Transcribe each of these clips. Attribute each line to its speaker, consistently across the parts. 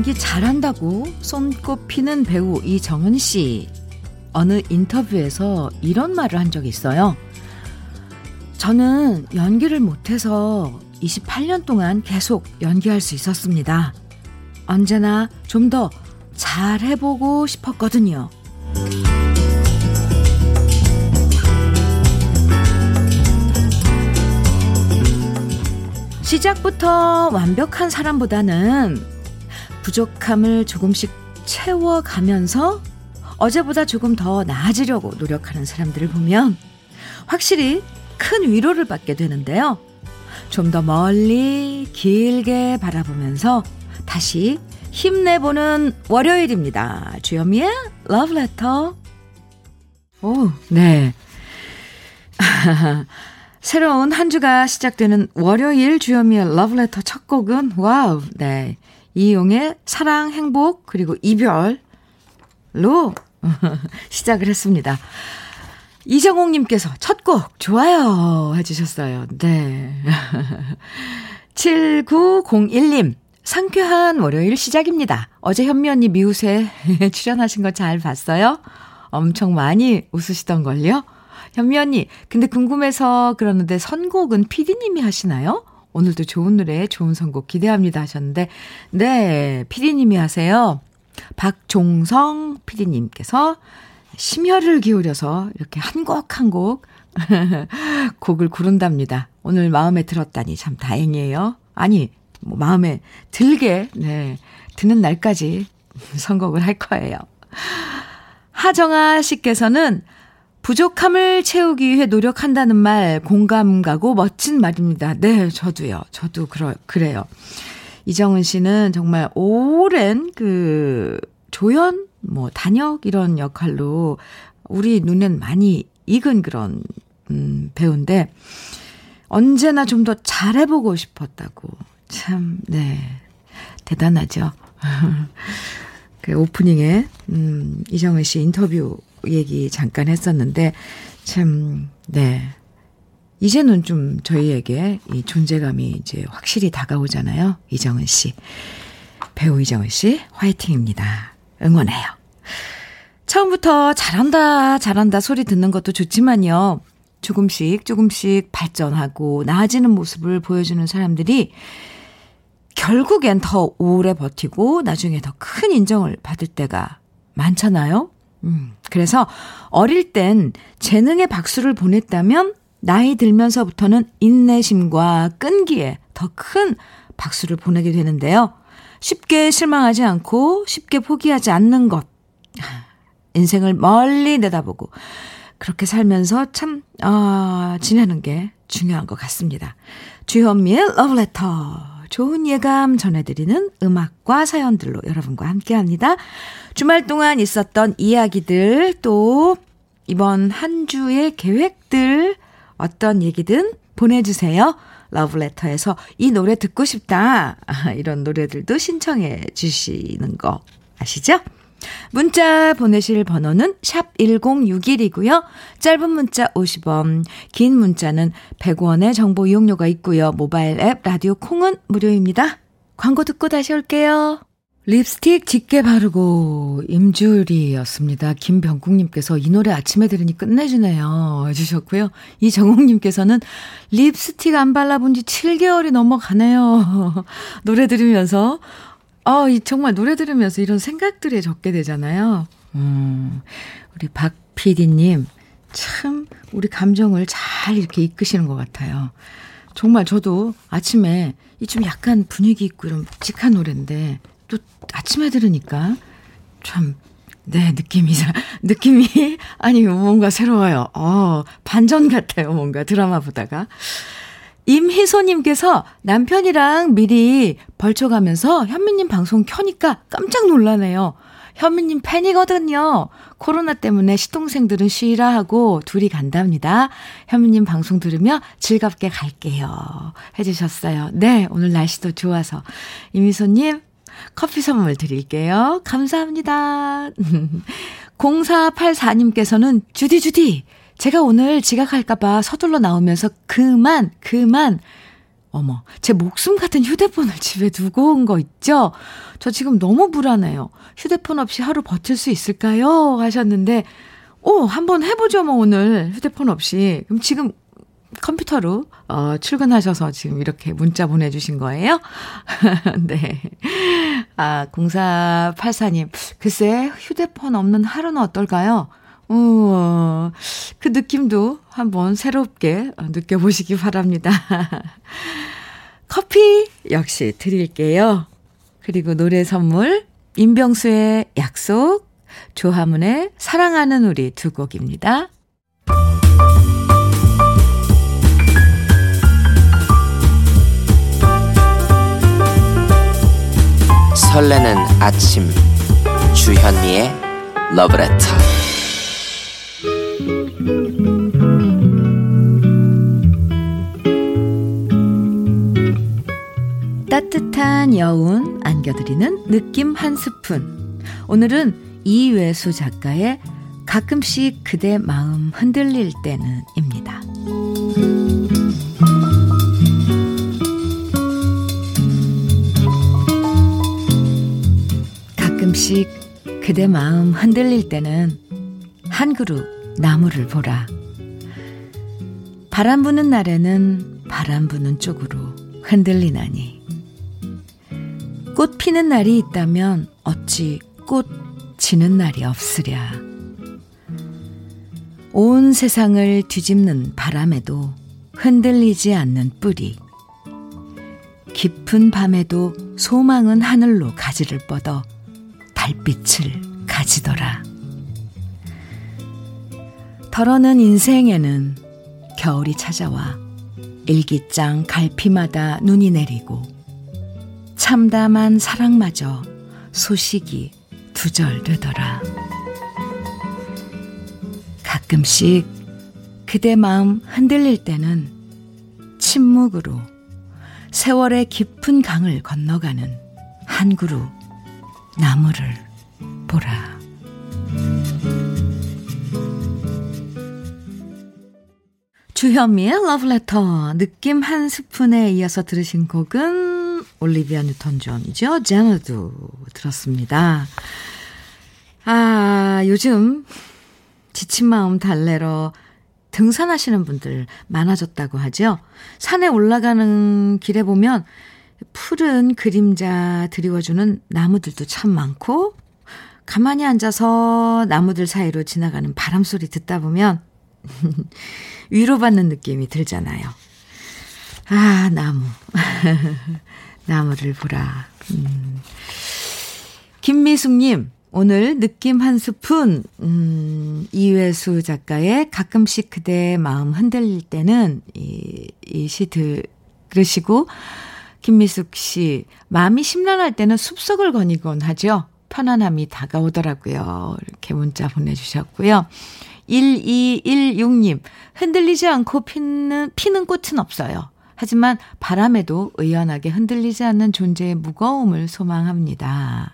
Speaker 1: 연기 잘한다고 손꼽히는 배우 이정은 씨. 어느 인터뷰에서 이런 말을 한 적이 있어요. 저는 연기를 못해서 28년 동안 계속 연기할 수 있었습니다. 언제나 좀 더 잘해보고 싶었거든요. 시작부터 완벽한 사람보다는 부족함을 조금씩 채워가면서 어제보다 조금 더 나아지려고 노력하는 사람들을 보면 확실히 큰 위로를 받게 되는데요. 좀 더 멀리 길게 바라보면서 다시 힘내보는 월요일입니다. 주현미의 러브레터. 오, 네. 새로운 한 주가 시작되는 월요일 주현미의 러브레터 첫 곡은 와우, 네. 이용의 사랑, 행복, 그리고 이별로 시작을 했습니다. 이정옥님께서 첫 곡 좋아요 해주셨어요. 네. 7901님 상쾌한 월요일 시작입니다. 어제 현미 언니 미우새 출연하신 거 잘 봤어요? 엄청 많이 웃으시던걸요? 현미 언니, 근데 궁금해서 그러는데 선곡은 피디님이 하시나요? 오늘도 좋은 노래, 좋은 선곡 기대합니다 하셨는데, 네, 피디님이 하세요. 박종성 피디님께서 심혈을 기울여서 이렇게 한 곡 한 곡 곡을 고른답니다. 오늘 마음에 들었다니 참 다행이에요. 아니, 뭐 마음에 들게, 네, 드는 날까지 선곡을 할 거예요. 하정아 씨께서는 부족함을 채우기 위해 노력한다는 말 공감 가고 멋진 말입니다. 네, 저도요. 저도 그러, 그래요. 이정은 씨는 정말 오랜 그 조연, 뭐 단역 이런 역할로 우리 눈엔 많이 익은 그런 음, 배우인데 언제나 좀 더 잘해보고 싶었다고. 참, 네. 대단하죠. 그 오프닝에, 음, 이정은 씨 인터뷰 얘기 잠깐 했었는데, 참, 네. 이제는 좀 저희에게 이 존재감이 이제 확실히 다가오잖아요. 이정은 씨. 배우 이정은 씨, 화이팅입니다. 응원해요. 처음부터 잘한다, 잘한다 소리 듣는 것도 좋지만요. 조금씩, 조금씩 발전하고 나아지는 모습을 보여주는 사람들이 결국엔 더 오래 버티고 나중에 더 큰 인정을 받을 때가 많잖아요. 음, 그래서 어릴 땐 재능의 박수를 보냈다면 나이 들면서부터는 인내심과 끈기에 더 큰 박수를 보내게 되는데요. 쉽게 실망하지 않고 쉽게 포기하지 않는 것. 인생을 멀리 내다보고 그렇게 살면서 참, 아, 지내는 게 중요한 것 같습니다. 주현미의 러브레터. 좋은 예감 전해드리는 음악과 사연들로 여러분과 함께 합니다. 주말 동안 있었던 이야기들, 또 이번 한 주의 계획들, 어떤 얘기든 보내주세요. 러브레터에서 이 노래 듣고 싶다. 이런 노래들도 신청해 주시는 거 아시죠? 문자 보내실 번호는 샵 1061이고요. 짧은 문자 50원, 긴 문자는 100원의 정보 이용료가 있고요. 모바일 앱 라디오 콩은 무료입니다. 광고 듣고 다시 올게요. 립스틱 짙게 바르고 임주리였습니다. 김병국님께서 이 노래 아침에 들으니 끝내주네요. 해주셨고요. 이정옥님께서는 립스틱 안 발라본 지 7개월이 넘어가네요. 노래 들으면서 아, 이 정말 노래 들으면서 이런 생각들이 적게 되잖아요. 음, 우리 박 PD님, 참, 우리 감정을 잘 이렇게 이끄시는 것 같아요. 정말 저도 아침에 이 좀 약간 분위기 있고 이런 묵직한 노래인데, 또 아침에 들으니까 참, 네, 느낌이, 느낌이, 아니, 뭔가 새로워요. 어, 반전 같아요, 뭔가 드라마 보다가. 임희소님께서 남편이랑 미리 벌쳐가면서 현미님 방송 켜니까 깜짝 놀라네요. 현미님 팬이거든요. 코로나 때문에 시동생들은 쉬라 하고 둘이 간답니다. 현미님 방송 들으며 즐겁게 갈게요. 해주셨어요. 네, 오늘 날씨도 좋아서. 임희소님, 커피 선물 드릴게요. 감사합니다. 0484님께서는 주디, 주디, 제가 오늘 지각할까봐 서둘러 나오면서 그만, 그만, 어머, 제 목숨 같은 휴대폰을 집에 두고 온 거 있죠? 저 지금 너무 불안해요. 휴대폰 없이 하루 버틸 수 있을까요? 하셨는데, 오, 한번 해보죠, 뭐, 오늘. 휴대폰 없이. 그럼 지금 컴퓨터로, 어, 출근하셔서 지금 이렇게 문자 보내주신 거예요? 네. 아, 0484님. 글쎄, 휴대폰 없는 하루는 어떨까요? 어, 그 느낌도 한번 새롭게 느껴보시기 바랍니다. 커피 역시 드릴게요. 그리고 노래 선물, 임병수의 약속, 조하문의 사랑하는 우리 두 곡입니다.
Speaker 2: 설레는 아침 주현미의 러브레터
Speaker 1: 따뜻한 여운 안겨드리는 느낌 한 스푼. 오늘은 이외수 작가의 가끔씩 그대 마음 흔들릴 때는 입니다. 가끔씩 그대 마음 흔들릴 때는 한 그루 나무를 보라. 바람 부는 날에는 바람 부는 쪽으로 흔들리나니. 꽃 피는 날이 있다면 어찌 꽃 지는 날이 없으랴. 온 세상을 뒤집는 바람에도 흔들리지 않는 뿌리. 깊은 밤에도 소망은 하늘로 가지를 뻗어 달빛을 가지더라. 덜어는 인생에는 겨울이 찾아와 일기장 갈피마다 눈이 내리고 참담한 사랑마저 소식이 두절되더라. 가끔씩 그대 마음 흔들릴 때는 침묵으로 세월의 깊은 강을 건너가는 한 그루 나무를 보라. 주현미의 러브레터 느낌 한 스푼에 이어서 들으신 곡은 올리비아 뉴턴 존이죠. Xanadu 들었습니다. 아, 요즘 지친 마음 달래러 등산하시는 분들 많아졌다고 하죠. 산에 올라가는 길에 보면 푸른 그림자 드리워주는 나무들도 참 많고 가만히 앉아서 나무들 사이로 지나가는 바람 소리 듣다 보면 위로받는 느낌이 들잖아요. 아, 나무. 나무를 보라. 음. 김미숙님, 오늘 느낌 한 스푼, 음, 이회수 작가의 가끔씩 그대 마음 흔들릴 때는 이, 이 시 들으시고, 김미숙 씨, 마음이 심란할 때는 숲속을 거니곤 하죠. 편안함이 다가오더라고요. 이렇게 문자 보내주셨고요. 1216님, 흔들리지 않고 피는, 피는 꽃은 없어요. 하지만 바람에도 의연하게 흔들리지 않는 존재의 무거움을 소망합니다.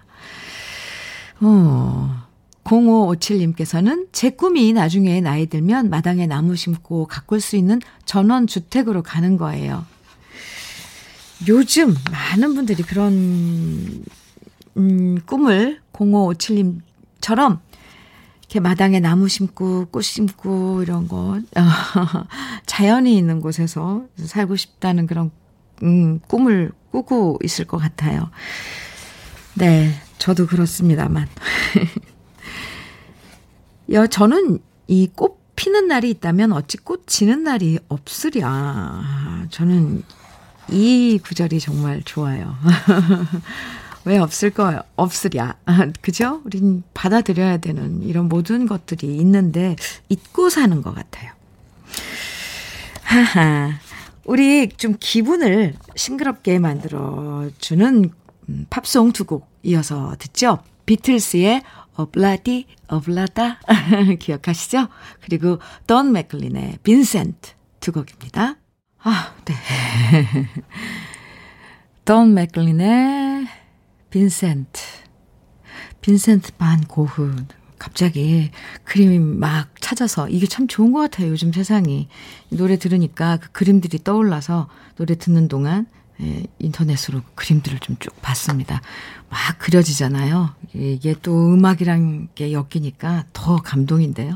Speaker 1: 어, 0557님께서는 제 꿈이 나중에 나이 들면 마당에 나무 심고 가꿀 수 있는 전원주택으로 가는 거예요. 요즘 많은 분들이 그런, 음, 꿈을 0557님처럼 이렇게 마당에 나무 심고 꽃 심고 이런 거 자연이 있는 곳에서 살고 싶다는 그런 음, 꿈을 꾸고 있을 것 같아요. 네, 저도 그렇습니다만. 여 저는 이 꽃 피는 날이 있다면 어찌 꽃 지는 날이 없으랴. 저는 이 구절이 정말 좋아요. 왜 없을 거예요? 없으랴. 그죠? 우린 받아들여야 되는 이런 모든 것들이 있는데 잊고 사는 것 같아요. 하하. 우리 좀 기분을 싱그럽게 만들어주는 음, 팝송 두 곡 이어서 듣죠? 비틀스의 Ob-La-Di, Ob-La-Da. 기억하시죠? 그리고 돈 맥클린의 빈센트 두 곡입니다. 아, 네. 돈 맥클린의 빈센트. 빈센트 반 고흐. 갑자기 그림 막 찾아서 이게 참 좋은 것 같아요. 요즘 세상이. 노래 들으니까 그 그림들이 떠올라서 노래 듣는 동안 예, 인터넷으로 그림들을 좀 쭉 봤습니다. 막 그려지잖아요. 이게 또 음악이란 게 엮이니까 더 감동인데요.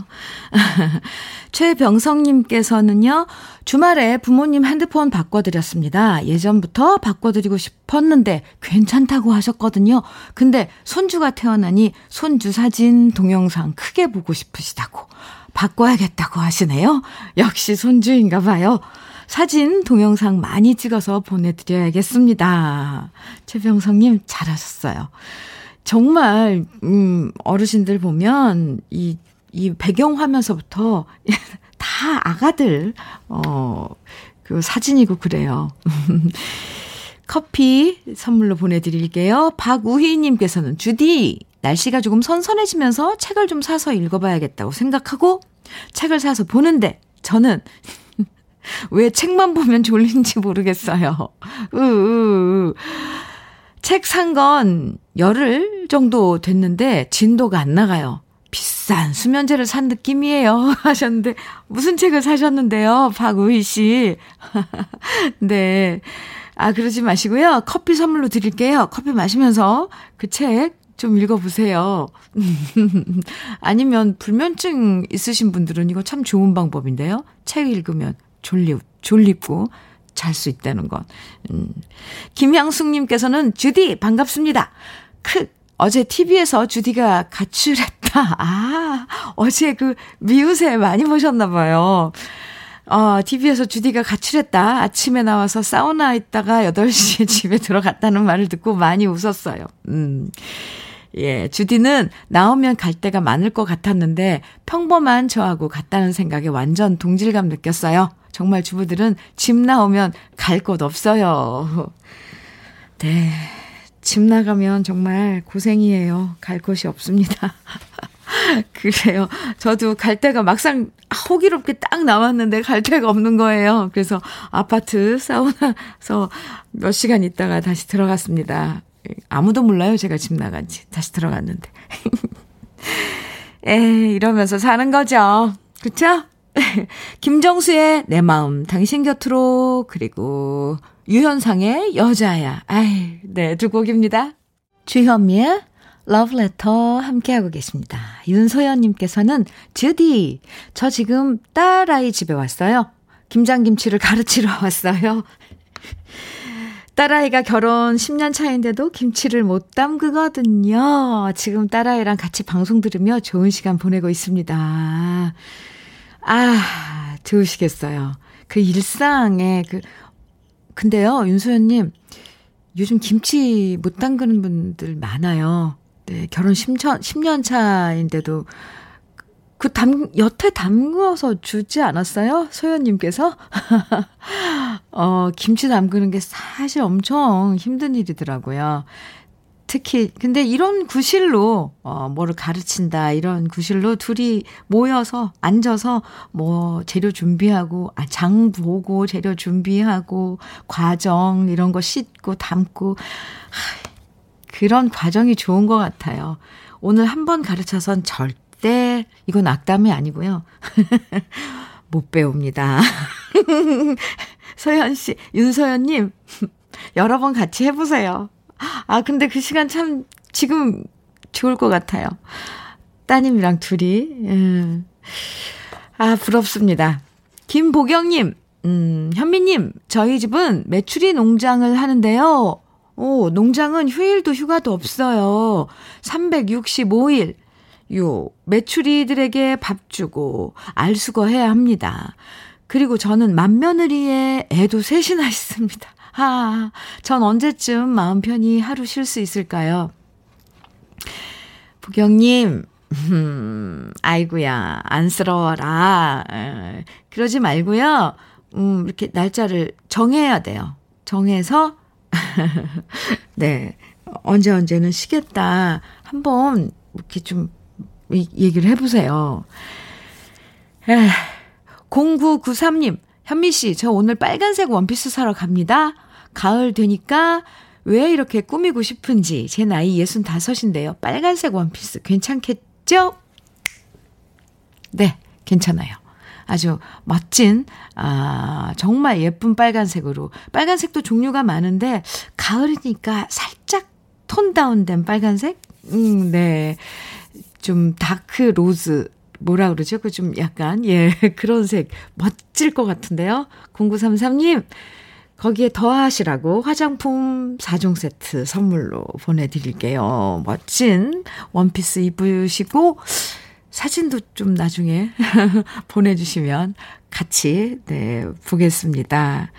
Speaker 1: 최병성님께서는요, 주말에 부모님 핸드폰 바꿔드렸습니다. 예전부터 바꿔드리고 싶었는데 괜찮다고 하셨거든요. 근데 손주가 태어나니 손주 사진, 동영상 크게 보고 싶으시다고 바꿔야겠다고 하시네요. 역시 손주인가 봐요. 사진, 동영상 많이 찍어서 보내드려야겠습니다. 최병성님, 잘하셨어요. 정말, 음, 어르신들 보면, 이, 이 배경 화면서부터 다 아가들, 어, 그 사진이고 그래요. 커피 선물로 보내드릴게요. 박우희님께서는, 주디, 날씨가 조금 선선해지면서 책을 좀 사서 읽어봐야겠다고 생각하고, 책을 사서 보는데, 저는 왜 책만 보면 졸린지 모르겠어요. 으, 책 산 건 열흘 정도 됐는데 진도가 안 나가요. 비싼 수면제를 산 느낌이에요. 하셨는데, 무슨 책을 사셨는데요? 박우희 씨. 네. 아, 그러지 마시고요. 커피 선물로 드릴게요. 커피 마시면서 그 책 좀 읽어보세요. 아니면 불면증 있으신 분들은 이거 참 좋은 방법인데요. 책 읽으면 졸리, 졸립고 잘 수 있다는 것. 음. 김향숙님께서는 주디 반갑습니다. 크 어제 TV에서 주디가 가출했다. 아 어제 그 미우새 많이 보셨나 봐요. 어, TV에서 주디가 가출했다. 아침에 나와서 사우나 있다가 8시에 집에 들어갔다는 말을 듣고 많이 웃었어요. 음. 예, 주디는 나오면 갈 데가 많을 것 같았는데 평범한 저하고 같다는 생각에 완전 동질감 느꼈어요. 정말 주부들은 집 나오면 갈 곳 없어요. 네. 집 나가면 정말 고생이에요. 갈 곳이 없습니다. 그래요. 저도 갈 데가 막상 호기롭게 딱 나왔는데 갈 데가 없는 거예요. 그래서 아파트 사우나서 몇 시간 있다가 다시 들어갔습니다. 아무도 몰라요. 제가 집 나간지. 다시 들어갔는데. 에, 이러면서 사는 거죠. 그쵸? 김정수의 내 마음 당신 곁으로 그리고 유현상의 여자야. 아이, 네, 두 곡입니다. 주현미의 러브레터 함께하고 계십니다. 윤소연님께서는 주디, 저 지금 딸아이 집에 왔어요. 김장김치를 가르치러 왔어요. 딸아이가 결혼 10년 차인데도 김치를 못 담그거든요. 지금 딸아이랑 같이 방송 들으며 좋은 시간 보내고 있습니다. 아, 좋으시겠어요. 그 일상에 그, 근데요, 윤소연 님, 요즘 김치 못 담그는 분들 많아요. 네, 결혼 10년, 10년 차인데도 그 담, 여태 담그어서 주지 않았어요? 소연님께서? 어, 김치 담그는 게 사실 엄청 힘든 일이더라고요. 특히 근데 이런 구실로 어 뭐를 가르친다 이런 구실로 둘이 모여서 앉아서 뭐 재료 준비하고 아, 장 보고 재료 준비하고 과정 이런 거 씻고 담고 하, 그런 과정이 좋은 것 같아요. 오늘 한 번 가르쳐선 절대 이건 악담이 아니고요. 못 배웁니다. 서현 씨, 윤서연 님 여러 번 같이 해 보세요. 아, 근데 그 시간 참 지금 좋을 것 같아요. 따님이랑 둘이. 음. 아, 부럽습니다. 김보경님, 음, 현미님, 저희 집은 메추리 농장을 하는데요. 오, 농장은 휴일도 휴가도 없어요. 365일. 요, 메추리들에게 밥 주고, 알수거 해야 합니다. 그리고 저는 맏며느리의 애도 셋이나 있습니다. 아, 전 언제쯤 마음 편히 하루 쉴 수 있을까요? 부경님, 음, 아이구야, 안쓰러워라. 에, 그러지 말고요. 음, 이렇게 날짜를 정해야 돼요. 정해서, 네, 언제 언제는 쉬겠다. 한번 이렇게 좀 얘기를 해보세요. 에, 0993님, 현미 씨, 저 오늘 빨간색 원피스 사러 갑니다. 가을 되니까 왜 이렇게 꾸미고 싶은지 제 나이 65인데요. 빨간색 원피스 괜찮겠죠? 네, 괜찮아요. 아주 멋진, 아, 정말 예쁜 빨간색으로. 빨간색도 종류가 많은데, 가을이니까 살짝 tone down된 빨간색? 음, 네. 좀 dark rose. 뭐라 그러죠? 그 좀 약간, 예, 그런 색. 멋질 것 같은데요? 0933님, 거기에 더하시라고 화장품 4종 세트 선물로 보내드릴게요. 멋진 원피스 입으시고, 사진도 좀 나중에 보내주시면 같이, 네, 보겠습니다.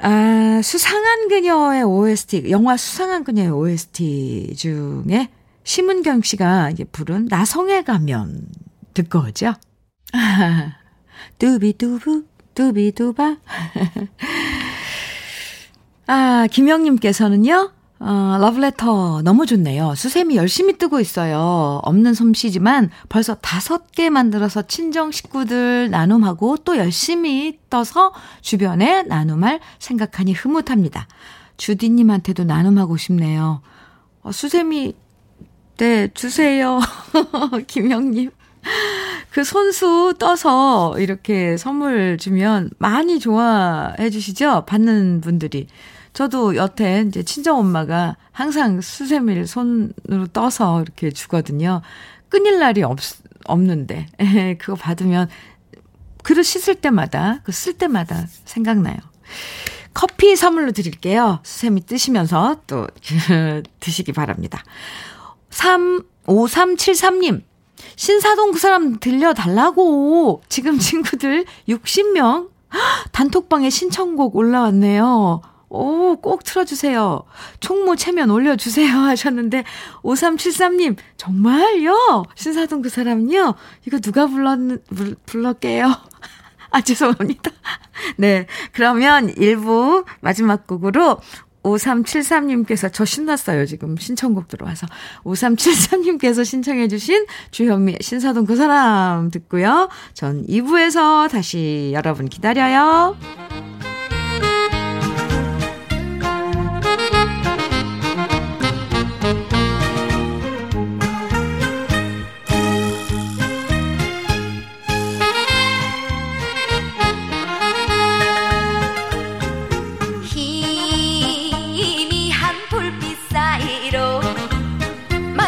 Speaker 1: 아, 수상한 그녀의 OST, 영화 수상한 그녀의 OST 중에 심은경 씨가 이제 부른 나성에 가면 듣고 오죠? 아, 뚜비뚜부, 뚜비뚜바. 아, 김영님께서는요, 어, 러브레터 너무 좋네요. 수세미 열심히 뜨고 있어요. 없는 솜씨지만 벌써 다섯 개 만들어서 친정 식구들 나눔하고 또 열심히 떠서 주변에 나눔할 생각하니 흐뭇합니다. 주디님한테도 나눔하고 싶네요. 어, 수세미, 네, 주세요. 김영님. 그 손수 떠서 이렇게 선물 주면 많이 좋아해 주시죠? 받는 분들이. 저도 여태 이제 친정 엄마가 항상 수세미를 손으로 떠서 이렇게 주거든요. 끊일 날이 없, 없는데. 그거 받으면 그릇 씻을 때마다, 그 쓸 때마다 생각나요. 커피 선물로 드릴게요. 수세미 뜨시면서 또 드시기 바랍니다. 3, 5373님. 신사동 그 사람 들려달라고. 지금 친구들 60명 단톡방에 신청곡 올라왔네요. 오, 꼭 틀어주세요. 총무 체면 올려주세요. 하셨는데, 5373님, 정말요? 신사동 그 사람요? 이거 누가 불렀, 불렀게요? 아, 죄송합니다. 네. 그러면 1부 마지막 곡으로 5373님께서 저 신났어요. 지금 신청곡 들어와서. 5373님께서 신청해 주신 주현미의 신사동 그 사람 듣고요. 전 2부에서 다시 여러분 기다려요.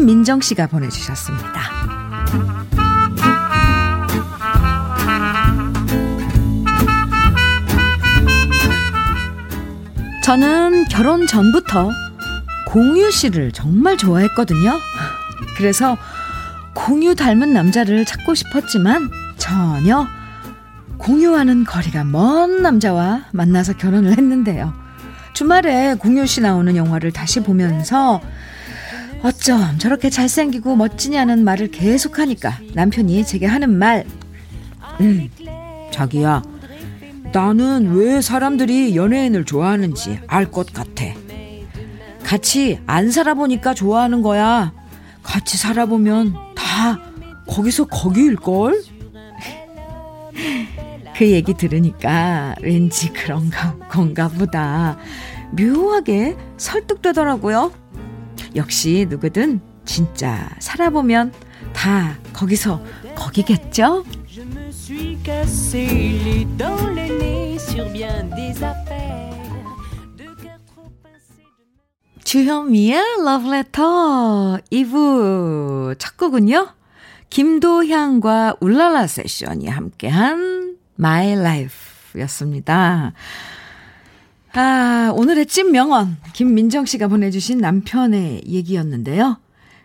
Speaker 1: 김민정 씨가 보내주셨습니다. 저는 결혼 전부터 공유 씨를 정말 좋아했거든요. 그래서 공유 닮은 남자를 찾고 싶었지만 전혀 공유하는 거리가 먼 남자와 만나서 결혼을 했는데요. 주말에 공유 씨 나오는 영화를 다시 보면서 어쩜 저렇게 잘생기고 멋지냐는 말을 계속하니까 남편이 제게 하는 말, 음, 자기야, 나는 왜 사람들이 연예인을 좋아하는지 알 것 같아. 같이 안 살아보니까 좋아하는 거야. 같이 살아보면 다 거기서 거기일걸? 그 얘기 들으니까 왠지 그런가, 건가 보다. 묘하게 설득되더라고요. 역시 누구든 진짜 살아보면 다 거기서 거기겠죠? 주현미의 러브레터 2부 첫 곡은요. 김도향과 울랄라 세션이 함께한 My Life 였습니다. 아, 오늘의 찐 명언. 김민정 씨가 보내주신 남편의 얘기였는데요.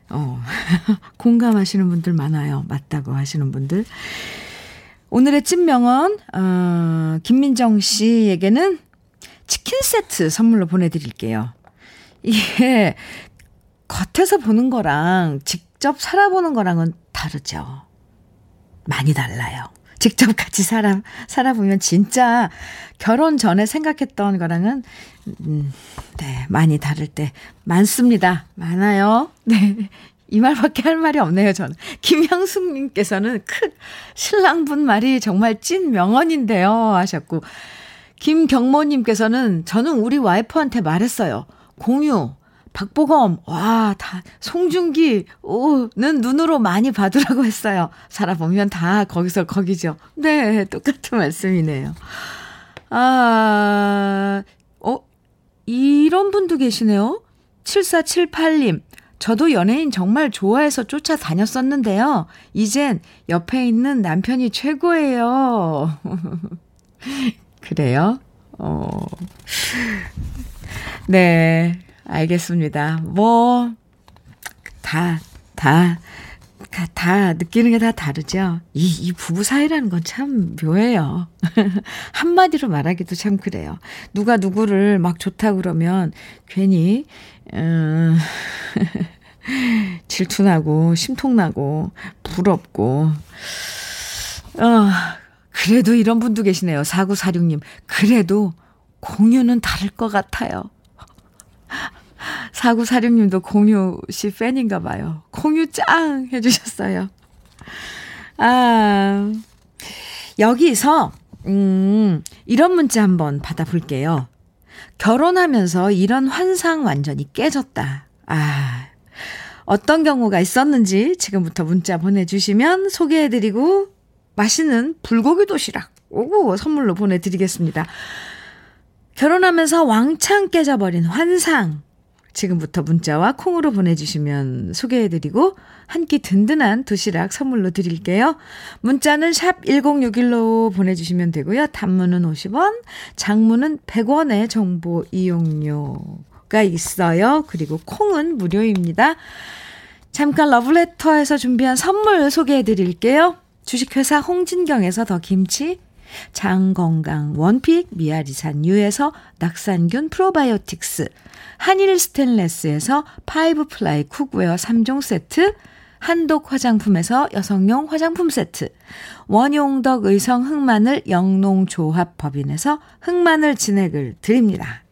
Speaker 1: 어, 공감하시는 분들 많아요. 맞다고 하시는 분들. 오늘의 찐 명언, 어, 김민정 씨에게는 치킨 세트 선물로 보내드릴게요. 이게 겉에서 보는 거랑 직접 살아보는 거랑은 다르죠. 많이 달라요. 직접 같이 살아, 살아보면 진짜 결혼 전에 생각했던 거랑은, 음, 네, 많이 다를 때 많습니다. 많아요. 네. 이 말밖에 할 말이 없네요, 저는. 김향숙님께서는 크, 신랑분 말이 정말 찐 명언인데요. 하셨고, 김경모님께서는 저는 우리 와이프한테 말했어요. 공유, 박보검, 와, 다, 송중기, 오,는 눈으로 많이 봐두라고 했어요. 살아보면 다 거기서 거기죠. 네, 똑같은 말씀이네요. 아, 어, 이런 분도 계시네요. 7478님. 저도 연예인 정말 좋아해서 쫓아다녔었는데요. 이젠 옆에 있는 남편이 최고예요. 그래요? 어. 네. 알겠습니다. 뭐, 다, 다, 다, 다 느끼는 게 다 다르죠. 이, 이 부부 사이라는 건 참 묘해요. 한마디로 말하기도 참 그래요. 누가 누구를 막 좋다 그러면 괜히, 음, 질투나고, 심통나고, 부럽고, 어, 그래도 이런 분도 계시네요. 4946님. 그래도 공유는 다를 것 같아요. 4946님도 공유 씨 팬인가 봐요. 공유 짱! 해주셨어요. 아, 여기서, 음, 이런 문자 한번 받아볼게요. 결혼하면서 이런 환상 완전히 깨졌다. 아, 어떤 경우가 있었는지 지금부터 문자 보내주시면 소개해드리고 맛있는 불고기 도시락 오고 선물로 보내드리겠습니다. 결혼하면서 왕창 깨져버린 환상. 지금부터 문자와 콩으로 보내주시면 소개해드리고 한 끼 든든한 도시락 선물로 드릴게요. 문자는 샵 1061로 보내주시면 되고요. 단문은 50원, 장문은 100원의 정보 이용료가 있어요. 그리고 콩은 무료입니다. 잠깐 러브레터에서 준비한 선물 소개해드릴게요. 주식회사 홍진경에서 더 김치, 장건강 원픽 미아리산 유에서 낙산균 프로바이오틱스, 한일 스텐레스에서 five ply cookware 3종 세트, 한독 화장품에서 여성용 화장품 세트, 원용덕 의성 흑마늘 영농조합 법인에서 흑마늘 진액을 드립니다.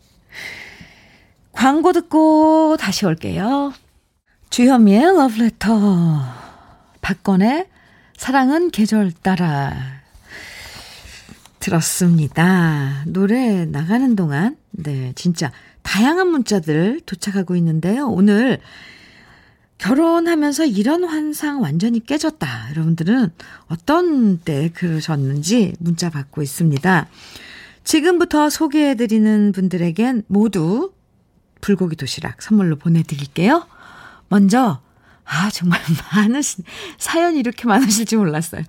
Speaker 1: 광고 듣고 다시 올게요. 주현미의 러브레터, 박건의 사랑은 계절 따라 들었습니다. 노래 나가는 동안, 네, 진짜 다양한 문자들 도착하고 있는데요. 오늘 결혼하면서 이런 환상 완전히 깨졌다. 여러분들은 어떤 때 그러셨는지 문자 받고 있습니다. 지금부터 소개해드리는 분들에겐 모두 불고기 도시락 선물로 보내드릴게요. 먼저, 아, 정말 많으신, 사연이 이렇게 많으실지 몰랐어요.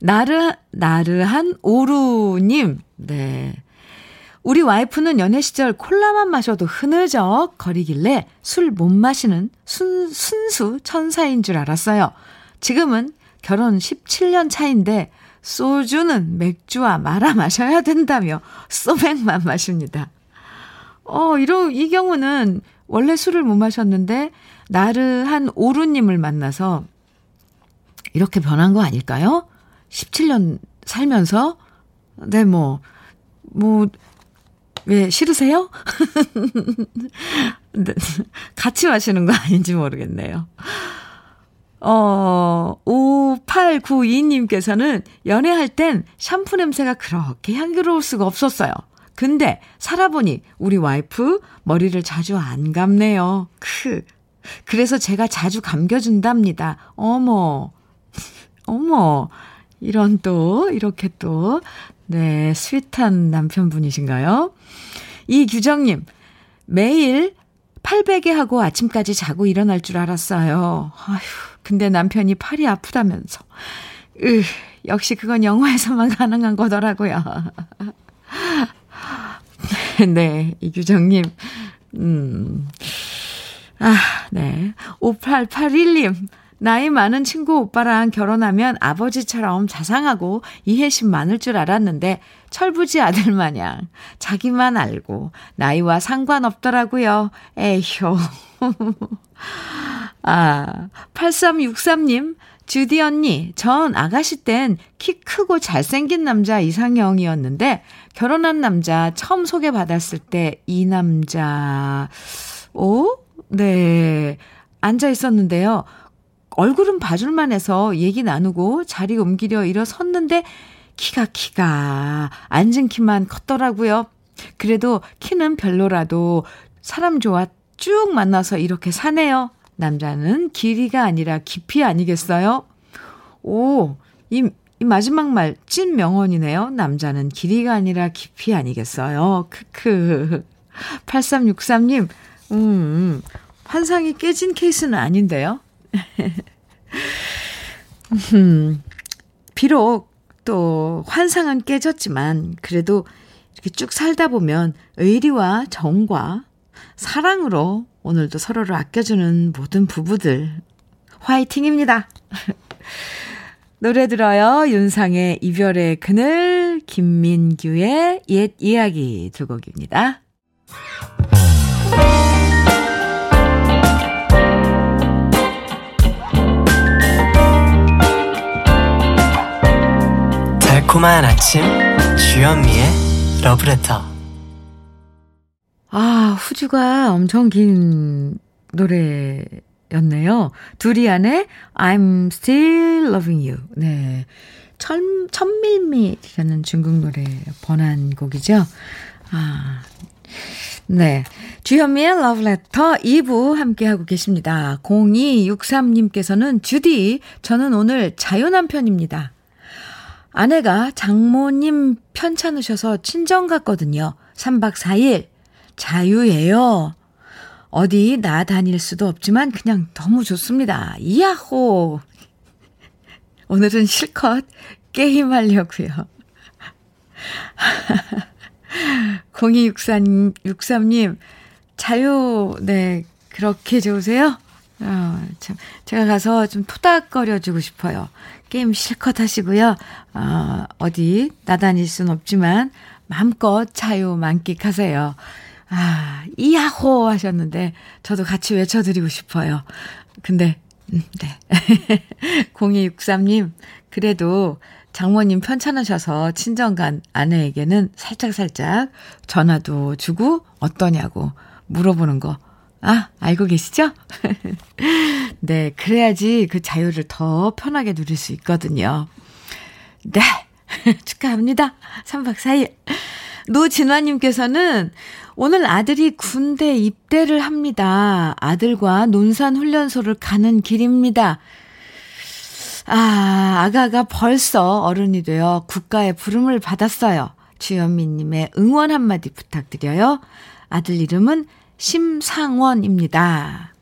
Speaker 1: 나르, 나르한 오루님, 네. 우리 와이프는 연애 시절 콜라만 마셔도 흐느적 거리길래 술 못 마시는 순, 순수 천사인 줄 알았어요. 지금은 결혼 17년 차인데 소주는 맥주와 말아 마셔야 된다며 소맥만 마십니다. 어, 이러, 이 경우는 원래 술을 못 마셨는데 나르한 오루님을 만나서 이렇게 변한 거 아닐까요? 17년 살면서? 네, 뭐, 뭐, 왜 싫으세요? 네, 같이 마시는 거 아닌지 모르겠네요. 어, 5892님께서는 연애할 땐 샴푸 냄새가 그렇게 향기로울 수가 없었어요. 근데 살아보니 우리 와이프 머리를 자주 안 감네요. 크. 그래서 제가 자주 감겨준답니다. 어머. 어머. 이런 또, 이렇게 또, 네, 스윗한 남편분이신가요? 이 규정님, 매일 팔베개 하고 아침까지 자고 일어날 줄 알았어요. 아휴, 근데 남편이 팔이 아프다면서. 으, 역시 그건 영화에서만 가능한 거더라고요. 네, 이규정님, 음. 아, 네. 5881님, 나이 많은 친구 오빠랑 결혼하면 아버지처럼 자상하고 이해심 많을 줄 알았는데 철부지 아들 마냥 자기만 알고 나이와 상관없더라고요. 에휴. 아, 8363님, 주디 언니, 전 아가씨 땐 키 크고 잘생긴 남자 이상형이었는데, 결혼한 남자 처음 소개받았을 때 이 남자, 오? 네. 앉아 있었는데요. 얼굴은 봐줄만 해서 얘기 나누고 자리 옮기려 일어섰는데, 키가 키가, 앉은 키만 컸더라고요. 그래도 키는 별로라도 사람 좋아 쭉 만나서 이렇게 사네요. 남자는 길이가 아니라 깊이 아니겠어요? 오, 이, 이 마지막 말 찐 명언이네요. 남자는 길이가 아니라 깊이 아니겠어요? 크크. 8363님, 음, 환상이 깨진 케이스는 아닌데요? 음, 비록 또 환상은 깨졌지만, 그래도 이렇게 쭉 살다 보면 의리와 정과 사랑으로 오늘도 서로를 아껴주는 모든 부부들 화이팅입니다. 노래 들어요. 윤상의 이별의 그늘, 김민규의 옛 이야기 두 곡입니다.
Speaker 3: 달콤한 아침 주현미의 러브레터
Speaker 1: 아, 후주가 엄청 긴 노래였네요. 두리안의 I'm Still Loving You. 네. 천, 천밀밀이라는 중국 노래 번안곡이죠. 아, 네. 주현미의 러브레터 2부 함께하고 계십니다. 0263님께서는 주디, 저는 오늘 자유남편입니다. 아내가 장모님 편찮으셔서 친정 갔거든요. 3박 4일. 자유예요. 어디 나 다닐 수도 없지만 그냥 너무 좋습니다. 이야호! 오늘은 실컷 게임하려고요. 0263님, 자유, 네, 그렇게 좋으세요? 어, 참, 제가 가서 좀 토닥거려주고 싶어요. 게임 실컷 하시고요. 어, 어디 나다닐 순 없지만 마음껏 자유 만끽하세요. 아, 이야호 하셨는데 저도 같이 외쳐드리고 싶어요. 근데, 음, 네. 0263님, 그래도 장모님 편찮으셔서 친정간 아내에게는 살짝살짝 전화도 주고 어떠냐고 물어보는 거. 아, 알고 계시죠? 네, 그래야지 그 자유를 더 편하게 누릴 수 있거든요. 네, 축하합니다. 3박 4일. 노진화님께서는 오늘 아들이 군대 입대를 합니다. 아들과 논산훈련소를 가는 길입니다. 아, 아가가 벌써 어른이 되어 국가의 부름을 받았어요. 주현미님의 응원 한마디 부탁드려요. 아들 이름은 심상원입니다.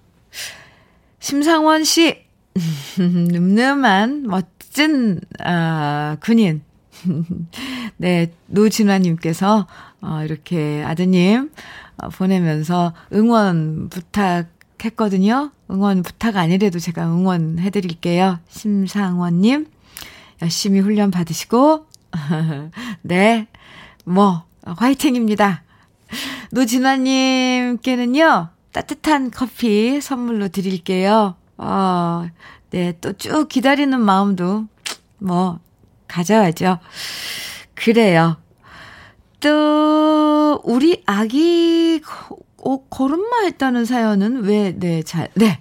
Speaker 1: 심상원 씨, 늠름한, 멋진, 아, 군인. 네, 노진화님께서 어, 이렇게 아드님 어, 보내면서 응원 부탁했거든요. 응원 부탁 아니래도 제가 응원해드릴게요. 심상원님, 열심히 훈련 받으시고, 네, 뭐, 화이팅입니다. 노진아님께는요, 따뜻한 커피 선물로 드릴게요. 어, 네, 또 쭉 기다리는 마음도, 뭐, 가져야죠. 그래요. 또, 우리 아기, 어, 걸음마 했다는 사연은 왜, 네, 잘, 네.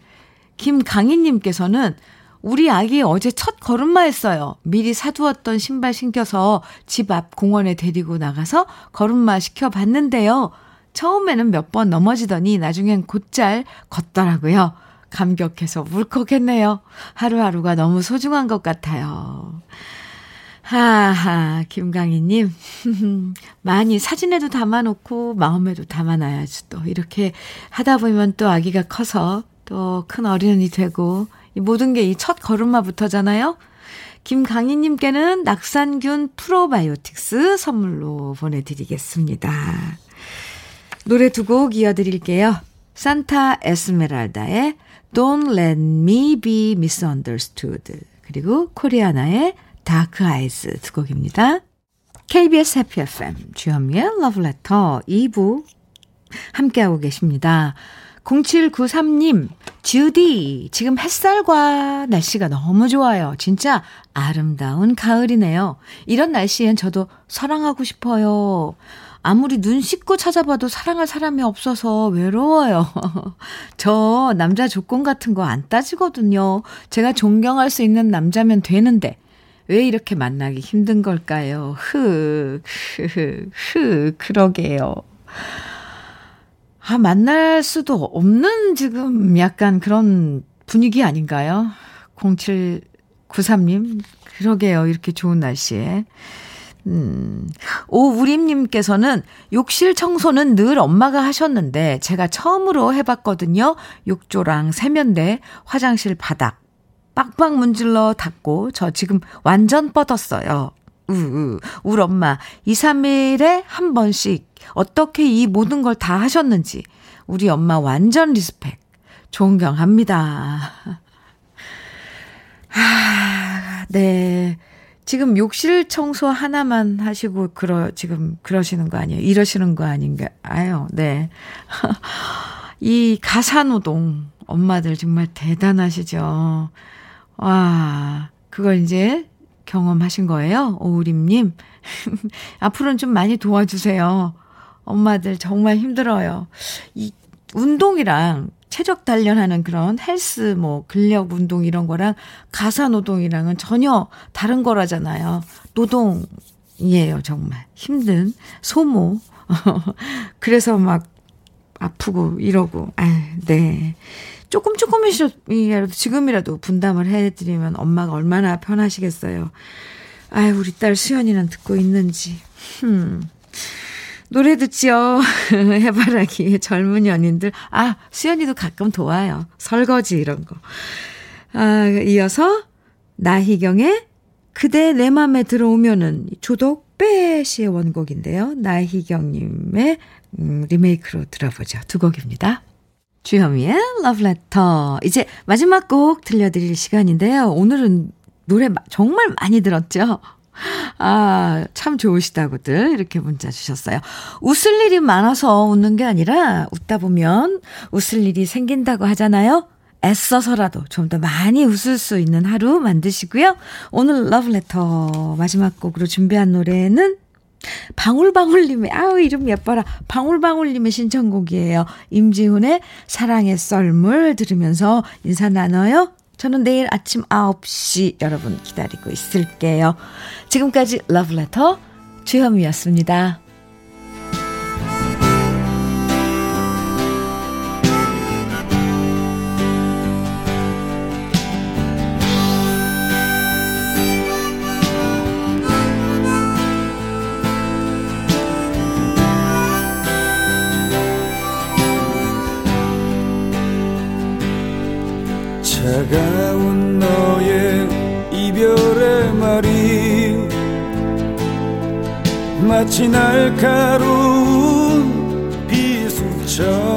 Speaker 1: 김강희님께서는 우리 아기 어제 첫 걸음마 했어요. 미리 사두었던 신발 신겨서 집 앞 공원에 데리고 나가서 걸음마 시켜봤는데요. 처음에는 몇 번 넘어지더니 나중엔 곧잘 걷더라고요. 감격해서 울컥했네요. 하루하루가 너무 소중한 것 같아요. 하하, 김강희님. 많이 사진에도 담아놓고 마음에도 담아놔야지 또. 이렇게 하다 보면 또 아기가 커서 또 큰 어른이 되고, 이 모든 게 이 첫 걸음마부터잖아요. 김강희님께는 낙산균 프로바이오틱스 선물로 보내드리겠습니다. 노래 두 곡 이어드릴게요. 산타 에스메랄다의 Don't Let Me Be Misunderstood 그리고 코리아나의 Dark Eyes 두 곡입니다. KBS 해피 FM 주현미의 러브레터 2부 함께하고 계십니다. 0793님, 주디, 지금 햇살과 날씨가 너무 좋아요. 진짜 아름다운 가을이네요. 이런 날씨엔 저도 사랑하고 싶어요. 아무리 눈 씻고 찾아봐도 사랑할 사람이 없어서 외로워요. 저 남자 조건 같은 거 안 따지거든요. 제가 존경할 수 있는 남자면 되는데 왜 이렇게 만나기 힘든 걸까요? 흑, 흑, 흑, 그러게요. 아, 만날 수도 없는 지금 약간 그런 분위기 아닌가요? 0793님, 그러게요. 이렇게 좋은 날씨에. 음, 오우림님께서는 욕실 청소는 늘 엄마가 하셨는데 제가 처음으로 해봤거든요. 욕조랑 세면대, 화장실 바닥. 빡빡 문질러 닫고 저 지금 완전 뻗었어요. 우우, 우리 엄마 2, 3일에 한 번씩 어떻게 이 모든 걸 다 하셨는지 우리 엄마 완전 respect. 존경합니다. 아, 네. 지금 욕실 청소 하나만 하시고 그러 지금 그러시는 거 아니에요? 이러시는 거 아닌가요? 네. 이 가사노동 엄마들 정말 대단하시죠. 와, 그걸 이제 경험하신 거예요? 오우림님. 앞으로는 좀 많이 도와주세요. 엄마들 정말 힘들어요. 이 운동이랑 체력 단련하는 그런 헬스, 뭐, 근력 운동 이런 거랑 가사 노동이랑은 전혀 다른 거라잖아요. 노동이에요, 정말. 힘든 소모. 그래서 막 아프고 이러고, 아 네. 조금 조금이라도 지금이라도 분담을 해드리면 엄마가 얼마나 편하시겠어요. 아유, 우리 딸 수연이는 듣고 있는지. 흠. 노래 듣지요. 해바라기의 젊은 연인들. 아, 수연이도 가끔 도와요. 설거지 이런 거. 아, 이어서 나희경의 그대 내 맘에 들어오면은 조독 빼시의 원곡인데요. 나희경님의 음, 리메이크로 들어보죠. 두 곡입니다. 주현미의 러브레터. 이제 마지막 곡 들려드릴 시간인데요. 오늘은 노래 정말 많이 들었죠? 아, 참 좋으시다고들 이렇게 문자 주셨어요. 웃을 일이 많아서 웃는 게 아니라 웃다 보면 웃을 일이 생긴다고 하잖아요. 애써서라도 좀 더 많이 웃을 수 있는 하루 만드시고요. 오늘 러브레터 마지막 곡으로 준비한 노래는 방울방울님의, 아우, 이름 예뻐라. 방울방울님의 신청곡이에요. 임지훈의 사랑의 썰물 들으면서 인사 나눠요. 저는 내일 아침 9시 여러분 기다리고 있을게요. 지금까지 러브레터 주현미였습니다.
Speaker 4: 마치 날카로운 비수처럼